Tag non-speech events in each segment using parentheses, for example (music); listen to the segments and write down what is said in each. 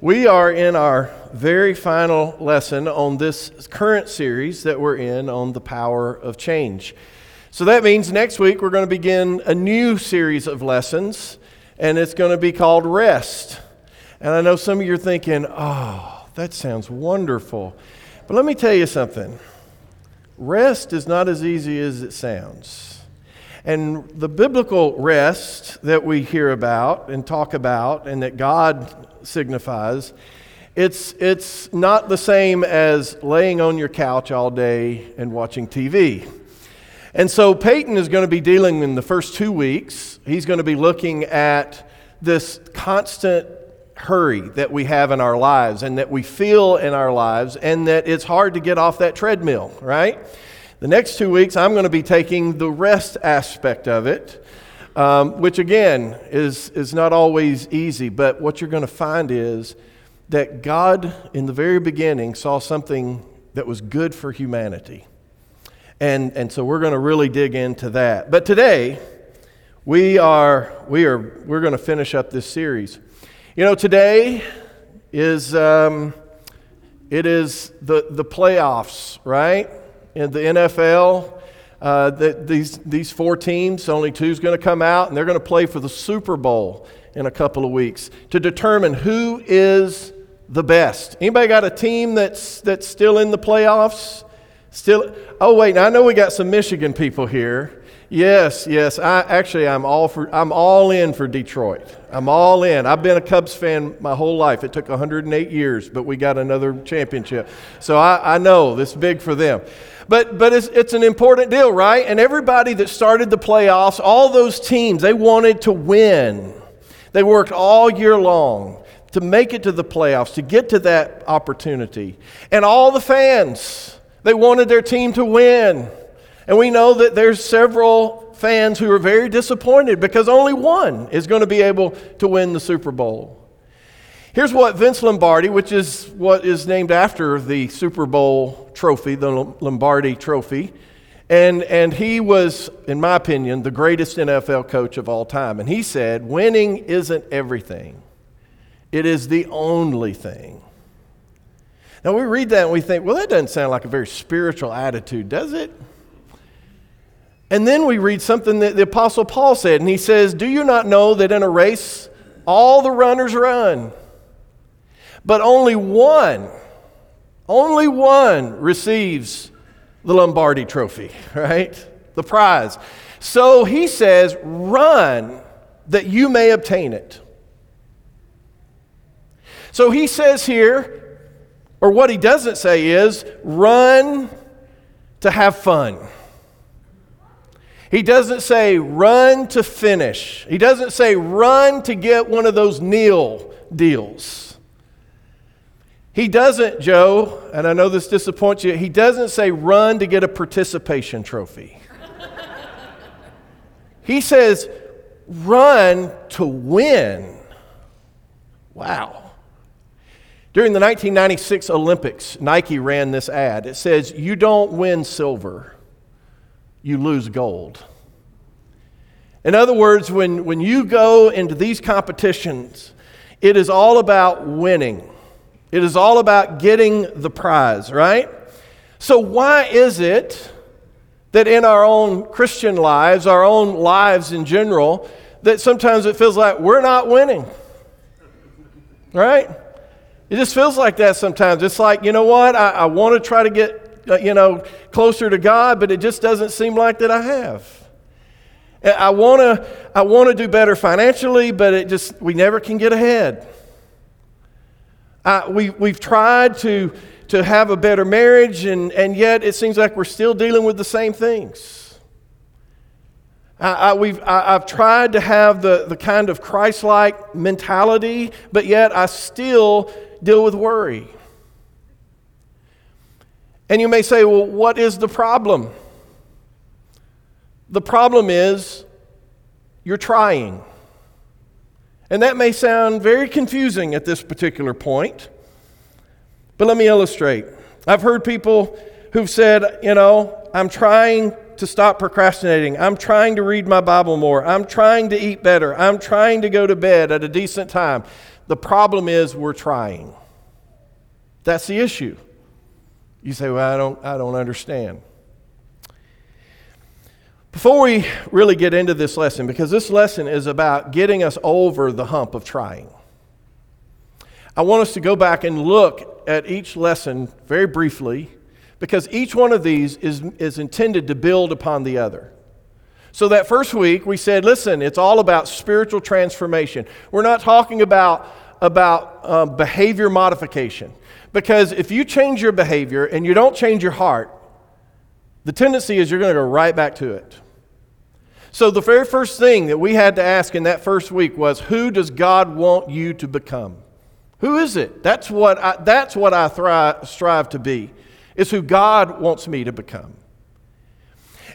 We are in our very final lesson on this current series that we're in on the power of change. So that means next week we're going to begin a new series of lessons, and it's going to be called Rest. And I know some of you are thinking, oh, that sounds wonderful. But let me tell you something rest is not as easy as it sounds. And the biblical rest that we hear about and talk about, and that God signifies. It's, it's not the same as laying on your couch all day and watching TV. And so Peyton is going to be dealing in the first two weeks, he's going to be looking at this constant hurry that we have in our lives and that we feel in our lives, and that it's hard to get off that treadmill, right? The next two weeks, I'm going to be taking the rest aspect of it um, which again is, is not always easy, but what you're going to find is that God, in the very beginning, saw something that was good for humanity. And, and so we're going to really dig into that. But today, we are, we are we're going to finish up this series. You know, today is, um, it is the, the playoffs, right? In the NFL, uh, that these, these four teams, only two's going to come out, and they're going to play for the Super Bowl in a couple of weeks to determine who is the best. Anybody got a team that's, that's still in the playoffs? Still, oh wait, now I know we got some Michigan people here. Yes, yes. I actually I'm all for I'm all in for Detroit. I'm all in. I've been a Cubs fan my whole life. It took 108 years, but we got another championship. So I, I know this is big for them. But, but it's, it's an important deal, right? And everybody that started the playoffs, all those teams, they wanted to win. They worked all year long to make it to the playoffs, to get to that opportunity. And all the fans, they wanted their team to win. And we know that there's several fans who are very disappointed because only one is going to be able to win the Super Bowl. Here's what Vince Lombardi, which is what is named after the Super Bowl trophy, the Lombardi trophy, and, and he was, in my opinion, the greatest NFL coach of all time. And he said, Winning isn't everything, it is the only thing. Now we read that and we think, well, that doesn't sound like a very spiritual attitude, does it? And then we read something that the Apostle Paul said, and he says, Do you not know that in a race all the runners run? But only one, only one receives the Lombardi trophy, (laughs) right? The prize. So he says, run that you may obtain it. So he says here, or what he doesn't say is, run to have fun. He doesn't say run to finish. He doesn't say run to get one of those kneel deals. He doesn't, Joe, and I know this disappoints you, he doesn't say run to get a participation trophy. he says run to win. Wow. During the 1996 Olympics, Nike ran this ad. It says, You don't win silver, you lose gold. In other words, when, when you go into these competitions, it is all about winning. It is all about getting the prize, right? So, why is it that in our own Christian lives, our own lives in general, that sometimes it feels like we're not winning? Right? It just feels like that sometimes. It's like, you know what? I, I want to try to get, uh, you know, closer to God, but it just doesn't seem like that I have. I want to I want to do better financially, but it just we never can get ahead. Uh, we, we've tried to, to have a better marriage, and, and yet it seems like we're still dealing with the same things. I, I, we've, I, have tried to have the, the kind of Christ like mentality, but yet I still deal with worry. And you may say, well, what is the problem? The problem is you're trying. And that may sound very confusing at this particular point, but let me illustrate. I've heard people who've said, you know, I'm trying to stop procrastinating. I'm trying to read my Bible more. I'm trying to eat better. I'm trying to go to bed at a decent time. The problem is we're trying. That's the issue. You say, Well, I don't, I don't understand. Before we really get into this lesson, because this lesson is about getting us over the hump of trying, I want us to go back and look at each lesson very briefly, because each one of these is, is intended to build upon the other. So, that first week, we said, listen, it's all about spiritual transformation. We're not talking about, about um, behavior modification. Because if you change your behavior and you don't change your heart, the tendency is you're going to go right back to it. So, the very first thing that we had to ask in that first week was who does God want you to become? Who is it? That's what I, that's what I strive to be. It's who God wants me to become.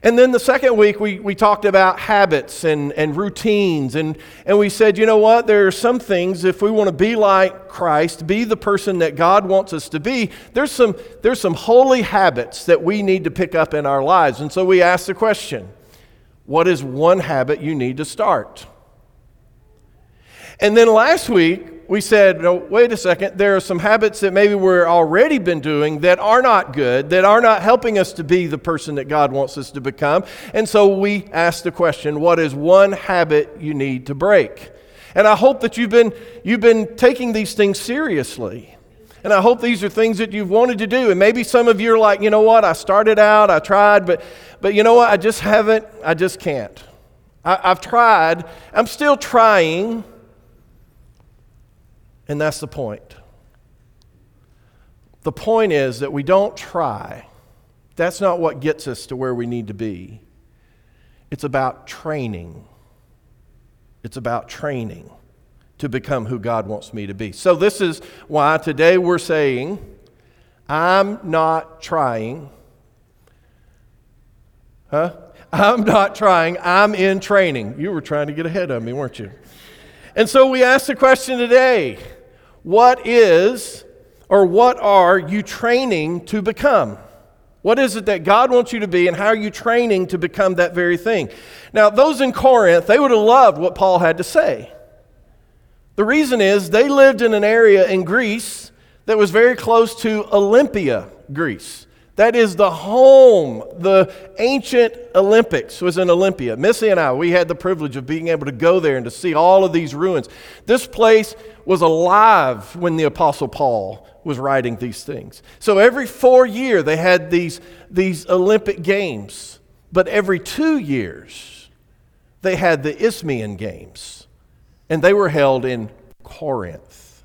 And then the second week, we, we talked about habits and, and routines. And, and we said, you know what? There are some things, if we want to be like Christ, be the person that God wants us to be, there's some, there's some holy habits that we need to pick up in our lives. And so we asked the question what is one habit you need to start? And then last week, we said, no, wait a second, there are some habits that maybe we're already been doing that are not good, that are not helping us to be the person that God wants us to become. And so we asked the question, what is one habit you need to break? And I hope that you've been, you've been taking these things seriously. And I hope these are things that you've wanted to do. And maybe some of you are like, you know what, I started out, I tried, but, but you know what, I just haven't, I just can't. I, I've tried, I'm still trying. And that's the point. The point is that we don't try. That's not what gets us to where we need to be. It's about training. It's about training to become who God wants me to be. So, this is why today we're saying, I'm not trying. Huh? I'm not trying. I'm in training. You were trying to get ahead of me, weren't you? And so we ask the question today what is or what are you training to become? What is it that God wants you to be, and how are you training to become that very thing? Now, those in Corinth, they would have loved what Paul had to say. The reason is they lived in an area in Greece that was very close to Olympia, Greece. That is the home. The ancient Olympics was in Olympia. Missy and I, we had the privilege of being able to go there and to see all of these ruins. This place was alive when the Apostle Paul was writing these things. So every four year they had these, these Olympic Games, but every two years they had the Isthmian Games, and they were held in Corinth.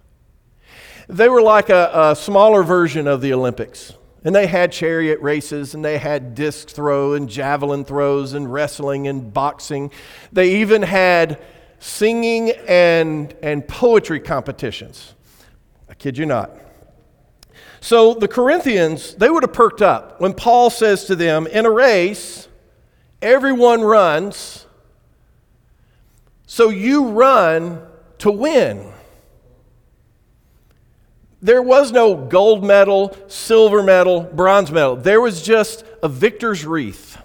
They were like a, a smaller version of the Olympics. And they had chariot races and they had disc throw and javelin throws and wrestling and boxing. They even had singing and, and poetry competitions. I kid you not. So the Corinthians, they would have perked up when Paul says to them, in a race, everyone runs, so you run to win. There was no gold medal, silver medal, bronze medal. There was just a victor's wreath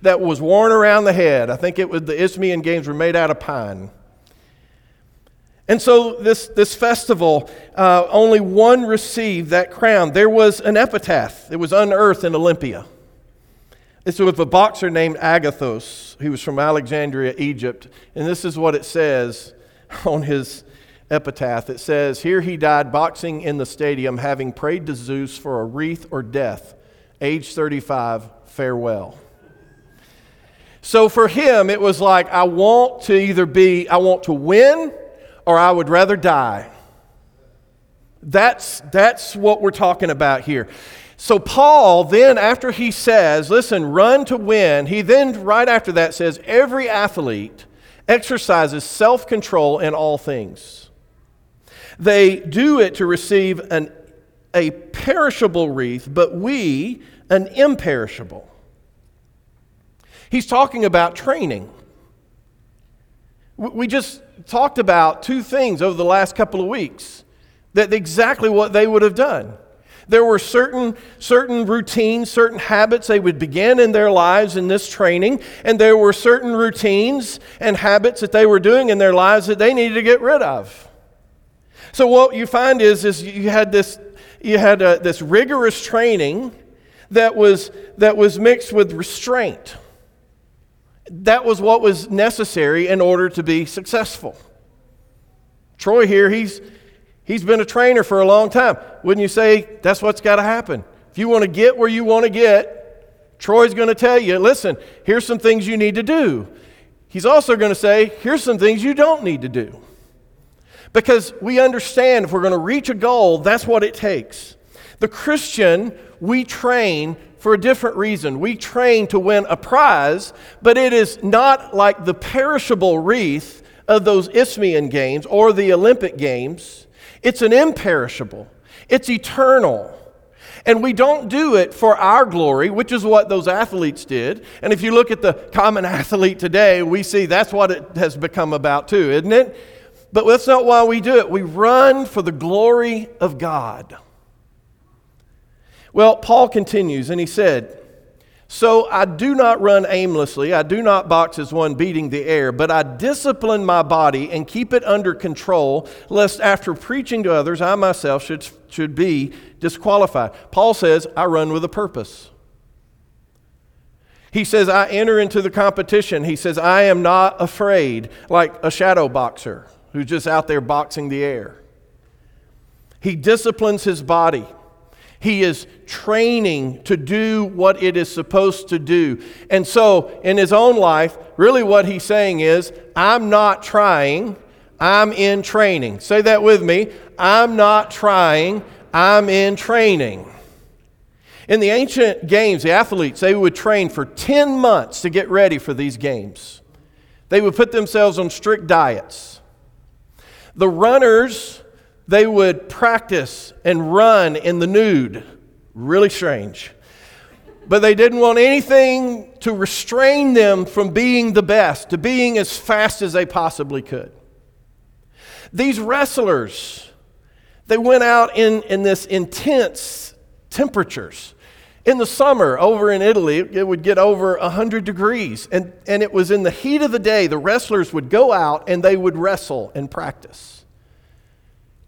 that was worn around the head. I think it was the Isthmian Games were made out of pine. And so, this, this festival, uh, only one received that crown. There was an epitaph that was unearthed in Olympia. This with a boxer named Agathos, who was from Alexandria, Egypt. And this is what it says (laughs) on his epitaph. It says, Here he died boxing in the stadium, having prayed to Zeus for a wreath or death. Age 35, farewell. So for him, it was like, I want to either be, I want to win or I would rather die. That's, that's what we're talking about here. So, Paul, then, after he says, listen, run to win, he then, right after that, says, every athlete exercises self control in all things. They do it to receive an, a perishable wreath, but we an imperishable. He's talking about training. We just talked about two things over the last couple of weeks that exactly what they would have done. There were certain, certain routines, certain habits they would begin in their lives in this training, and there were certain routines and habits that they were doing in their lives that they needed to get rid of. So what you find is, is you had this, you had a, this rigorous training that was, that was mixed with restraint. That was what was necessary in order to be successful. Troy here, he's, he's been a trainer for a long time. Wouldn't you say that's what's got to happen? If you want to get where you want to get, Troy's going to tell you, listen, here's some things you need to do. He's also going to say, here's some things you don't need to do. Because we understand if we're going to reach a goal, that's what it takes. The Christian, we train for a different reason. We train to win a prize, but it is not like the perishable wreath of those Isthmian games or the Olympic games. It's an imperishable, it's eternal. And we don't do it for our glory, which is what those athletes did. And if you look at the common (laughs) athlete today, we see that's what it has become about too, isn't it? But that's not why we do it. We run for the glory of God. Well, Paul continues and he said, So I do not run aimlessly, I do not box as one beating the air, but I discipline my body and keep it under control, lest after preaching to others, I myself should, should be disqualified. Paul says, I run with a purpose. He says, I enter into the competition. He says, I am not afraid, like a shadow boxer who's just out there boxing the air. He disciplines his body. He is training to do what it is supposed to do. And so, in his own life, really what he's saying is, I'm not trying, I'm in training. Say that with me. I'm not trying, I'm in training. In the ancient games, the athletes, they would train for 10 months to get ready for these games. They would put themselves on strict diets. The runners, they would practice and run in the nude. Really strange. But they didn't want anything to restrain them from being the best, to being as fast as they possibly could. These wrestlers, they went out in, in this intense temperatures. In the summer, over in Italy, it would get over 100 degrees. And, and it was in the heat of the day, the wrestlers would go out and they would wrestle and practice.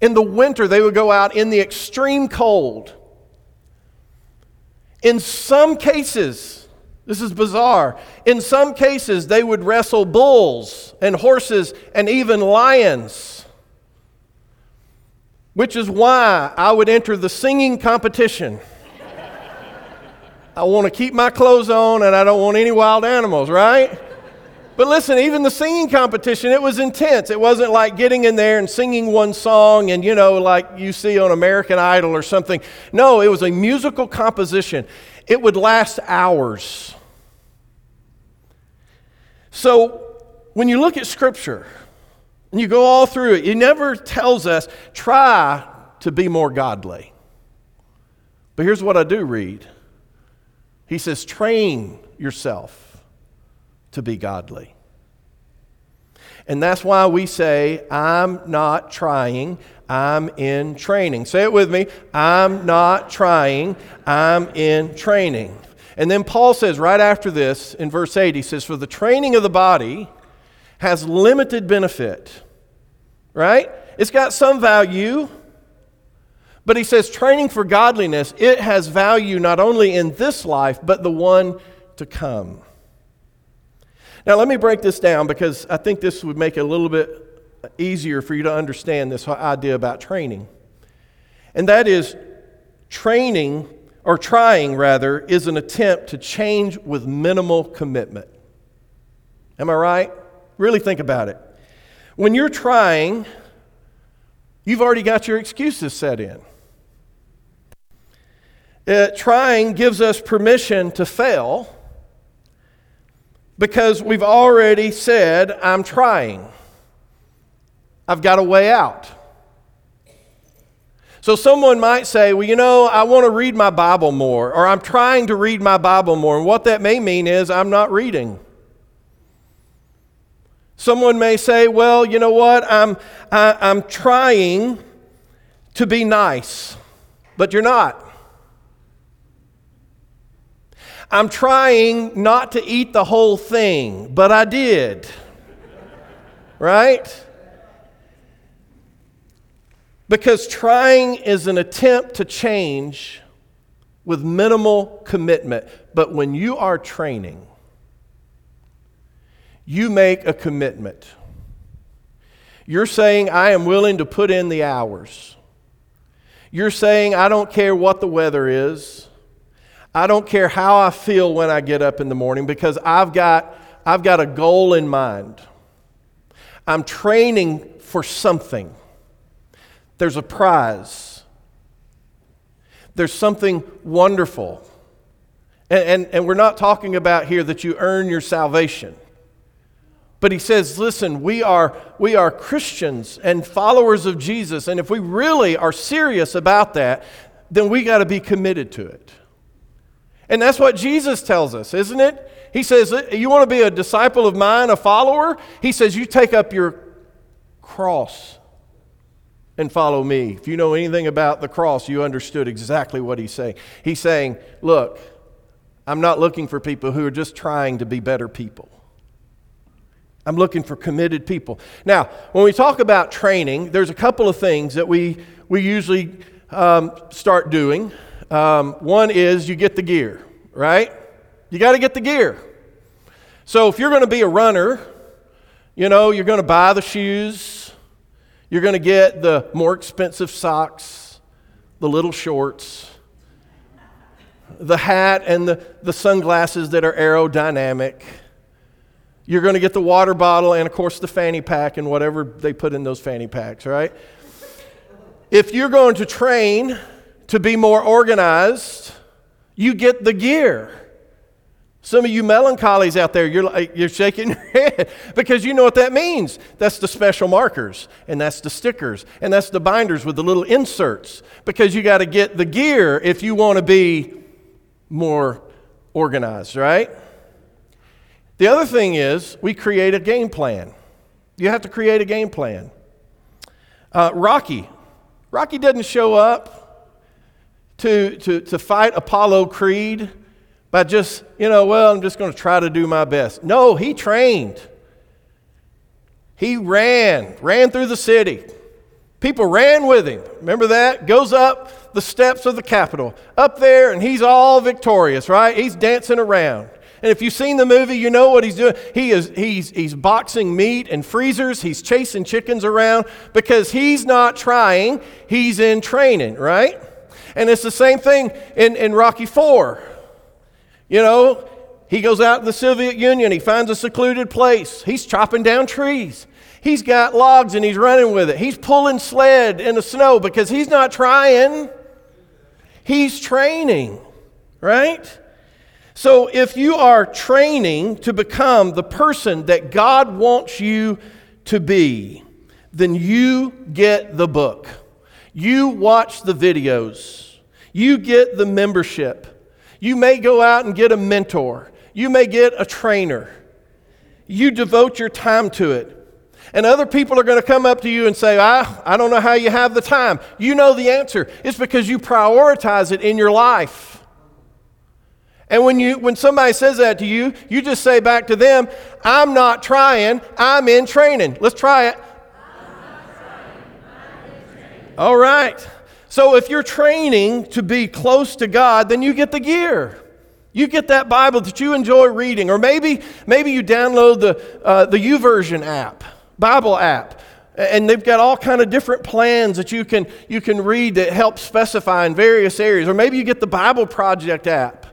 In the winter, they would go out in the extreme cold. In some cases, this is bizarre. In some cases, they would wrestle bulls and horses and even lions, which is why I would enter the singing competition. I want to keep my clothes on and I don't want any wild animals, right? But listen, even the singing competition, it was intense. It wasn't like getting in there and singing one song and, you know, like you see on American Idol or something. No, it was a musical composition. It would last hours. So when you look at Scripture and you go all through it, it never tells us, try to be more godly. But here's what I do read He says, train yourself to be godly. And that's why we say, I'm not trying, I'm in training. Say it with me I'm not trying, I'm in training. And then Paul says right after this in verse 8, he says, For the training of the body has limited benefit, right? It's got some value. But he says, training for godliness, it has value not only in this life, but the one to come. Now, let me break this down because I think this would make it a little bit easier for you to understand this idea about training. And that is training, or trying rather, is an attempt to change with minimal commitment. Am I right? Really think about it. When you're trying, you've already got your excuses set in. Uh, trying gives us permission to fail because we've already said, I'm trying. I've got a way out. So someone might say, well, you know, I want to read my Bible more, or I'm trying to read my Bible more. And what that may mean is I'm not reading. Someone may say, well, you know what, I'm, I, am i am trying to be nice, but you're not. I'm trying not to eat the whole thing, but I did. right? Because trying is an attempt to change with minimal commitment. But when you are training, you make a commitment. You're saying, I am willing to put in the hours. You're saying, I don't care what the weather is. I don't care how I feel when I get up in the morning because I've got, I've got a goal in mind. I'm training for something. There's a prize. There's something wonderful. And, and, and, we're not talking about here that you earn your salvation. But he says, listen, we are, we are Christians and followers of Jesus. And if we really are serious about that, then we got to be committed to it. And that's what Jesus tells us, isn't it? He says, You want to be a disciple of mine, a follower? He says, You take up your cross and follow me. If you know anything about the cross, you understood exactly what he's saying. He's saying, Look, I'm not looking for people who are just trying to be better people. I'm looking for committed people. Now, when we talk about training, there's a couple of things that we, we usually um, start doing. Um, one is you get the gear, right? You got to get the gear. So if you're going to be a runner, you know, you're going to buy the shoes, you're going to get the more expensive socks, the little shorts, the hat, and the, the sunglasses that are aerodynamic. You're going to get the water bottle and, of course, the fanny pack and whatever they put in those fanny packs, right? If you're going to train to be more organized, you get the gear. Some of you melancholies out there, you're, like, you're shaking your (laughs) head because you know what that means. That's the special markers, and that's the stickers, and that's the binders with the little inserts because you got to get the gear if you want to be more organized, right? The other thing is we create a game plan. You have to create a game plan. Uh, Rocky. Rocky doesn't show up to, to, to fight Apollo Creed by just, you know, well, I'm just going to try to do my best. No, he trained. He ran, ran through the city. People ran with him. Remember that? Goes up the steps of the Capitol, up there, and he's all victorious, right? He's dancing around. And if you've seen the movie, you know what he's doing. He is, he's, he's boxing meat and freezers. He's chasing chickens around because he's not trying, he's in training, right? And it's the same thing in, in Rocky 4. You know, he goes out to the Soviet Union, he finds a secluded place, he's chopping down trees. He's got logs and he's running with it. He's pulling sled in the snow because he's not trying. He's training, right? So if you are training to become the person that God wants you to be, then you get the book. You watch the videos. You get the membership. You may go out and get a mentor. You may get a trainer. You devote your time to it. And other people are going to come up to you and say, I, I don't know how you have the time. You know the answer. It's because you prioritize it in your life. And when, you, when somebody says that to you, you just say back to them, I'm not trying, I'm in training. Let's try it. All right. So if you're training to be close to God, then you get the gear. You get that Bible that you enjoy reading, or maybe maybe you download the uh, the YouVersion app, Bible app, and they've got all kind of different plans that you can you can read that help specify in various areas. Or maybe you get the Bible Project app,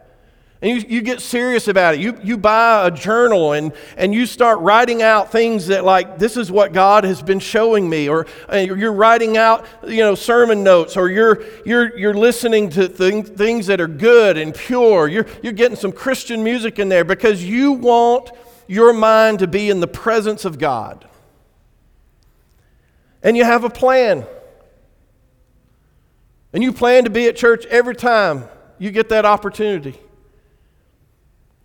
and you, you get serious about it. You, you buy a journal and, and you start writing out things that, like, this is what God has been showing me. Or uh, you're writing out, you know, sermon notes. Or you're, you're, you're listening to th- things that are good and pure. You're, you're getting some Christian music in there because you want your mind to be in the presence of God. And you have a plan. And you plan to be at church every time you get that opportunity.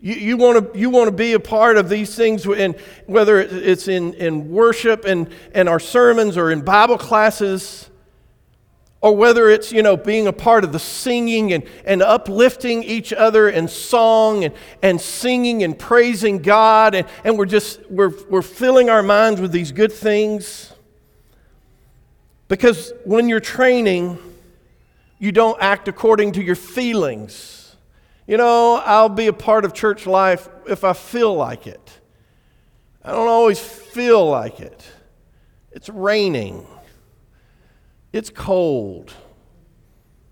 You, you want to you want to be a part of these things, in, whether it's in, in worship and, and our sermons or in Bible classes, or whether it's you know being a part of the singing and, and uplifting each other in song and, and singing and praising God, and, and we're just we're, we're filling our minds with these good things. Because when you're training, you don't act according to your feelings. You know, I'll be a part of church life if I feel like it. I don't always feel like it. It's raining. It's cold.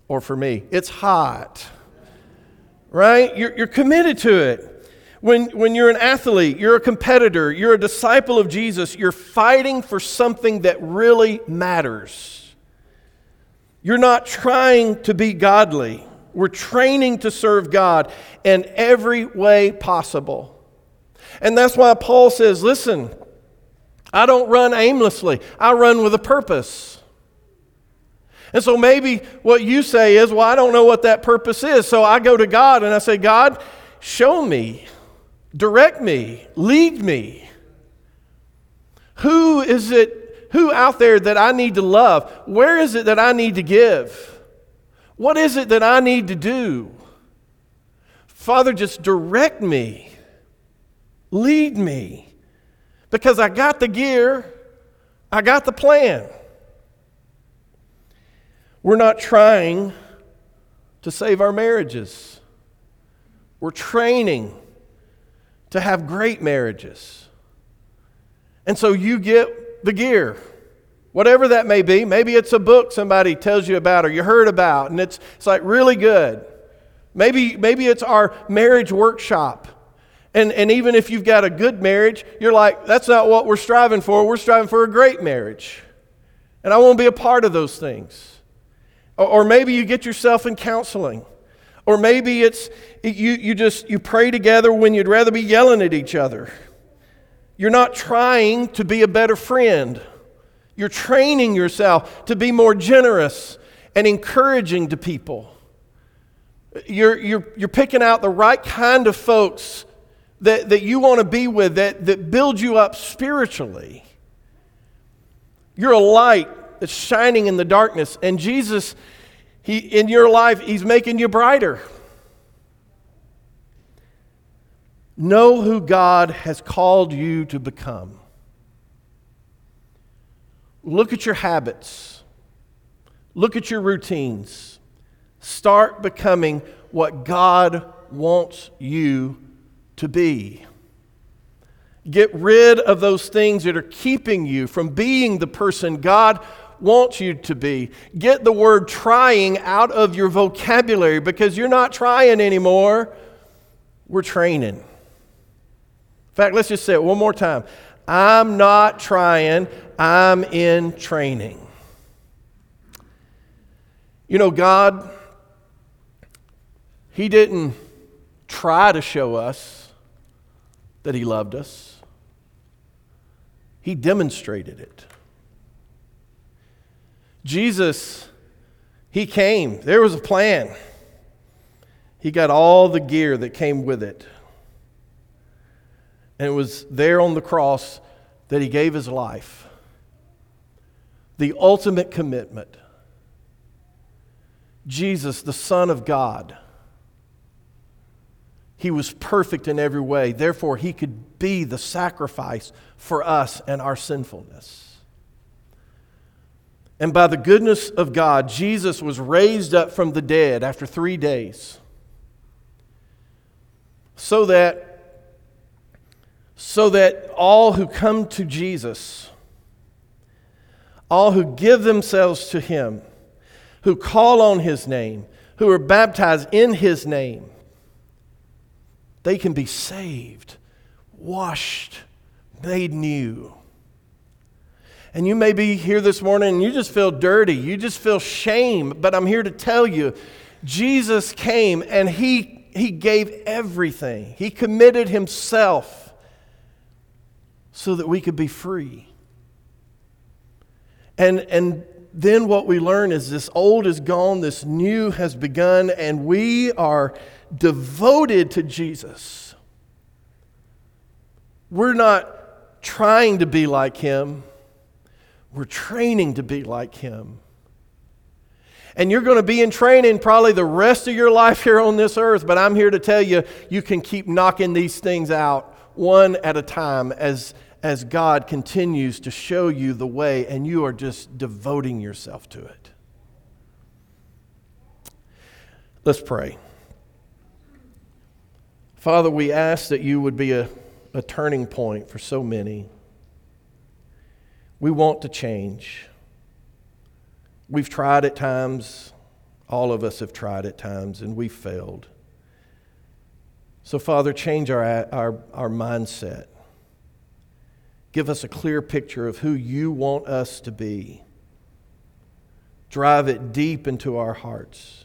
Or for me, it's hot. Right? You're, you're committed to it. When, when you're an athlete, you're a competitor, you're a disciple of Jesus, you're fighting for something that really matters. You're not trying to be godly. We're training to serve God in every way possible. And that's why Paul says, listen, I don't run aimlessly, I run with a purpose. And so maybe what you say is, well, I don't know what that purpose is. So I go to God and I say, God, show me. Direct me, lead me. Who is it, who out there that I need to love? Where is it that I need to give? What is it that I need to do? Father, just direct me, lead me, because I got the gear, I got the plan. We're not trying to save our marriages, we're training to have great marriages. And so you get the gear, whatever that may be. Maybe it's a book somebody tells you about or you heard about, and it's, it's like really good. Maybe, maybe it's our marriage workshop. And, and even if you've got a good marriage, you're like, that's not what we're striving for. We're striving for a great marriage. And I won't be a part of those things. Or, or maybe you get yourself in counseling. Or maybe it's you, you just you pray together when you'd rather be yelling at each other. You're not trying to be a better friend. You're training yourself to be more generous and encouraging to people. You're, you're, you're picking out the right kind of folks that, that you want to be with that, that build you up spiritually. You're a light that's shining in the darkness, and Jesus he, in your life, He's making you brighter. Know who God has called you to become. Look at your habits. Look at your routines. Start becoming what God wants you to be. Get rid of those things that are keeping you from being the person God wants you to be. Get the word trying out of your vocabulary because you're not trying anymore. We're training. In fact, let's just say it one more time. I'm not trying, I'm in training. You know, God, He didn't try to show us that He loved us, He demonstrated it. Jesus, he came. There was a plan. He got all the gear that came with it. And it was there on the cross that he gave his life. The ultimate commitment. Jesus, the Son of God. He was perfect in every way. Therefore, he could be the sacrifice for us and our sinfulness. And by the goodness of God, Jesus was raised up from the dead after three days. So that, so that all who come to Jesus, all who give themselves to Him, who call on His name, who are baptized in His name, they can be saved, washed, made new. And you may be here this morning and you just feel dirty. You just feel shame. But I'm here to tell you Jesus came and he, he gave everything, He committed Himself so that we could be free. And, and then what we learn is this old is gone, this new has begun, and we are devoted to Jesus. We're not trying to be like Him. We're training to be like Him. And you're going to be in training probably the rest of your life here on this earth, but I'm here to tell you, you can keep knocking these things out one at a time as, as God continues to show you the way and you are just devoting yourself to it. Let's pray. Father, we ask that you would be a, a turning point for so many. We want to change. We've tried at times, all of us have tried at times, and we've failed. So, Father, change our, our, our mindset. Give us a clear picture of who you want us to be. Drive it deep into our hearts.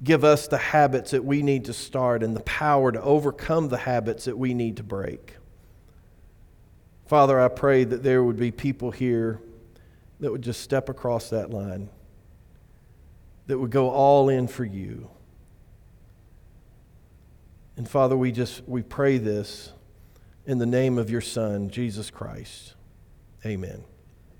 Give us the habits that we need to start and the power to overcome the habits that we need to break. Father, I pray that there would be people here that would just step across that line, that would go all in for you. And Father, we just we pray this in the name of your son, Jesus Christ. Amen.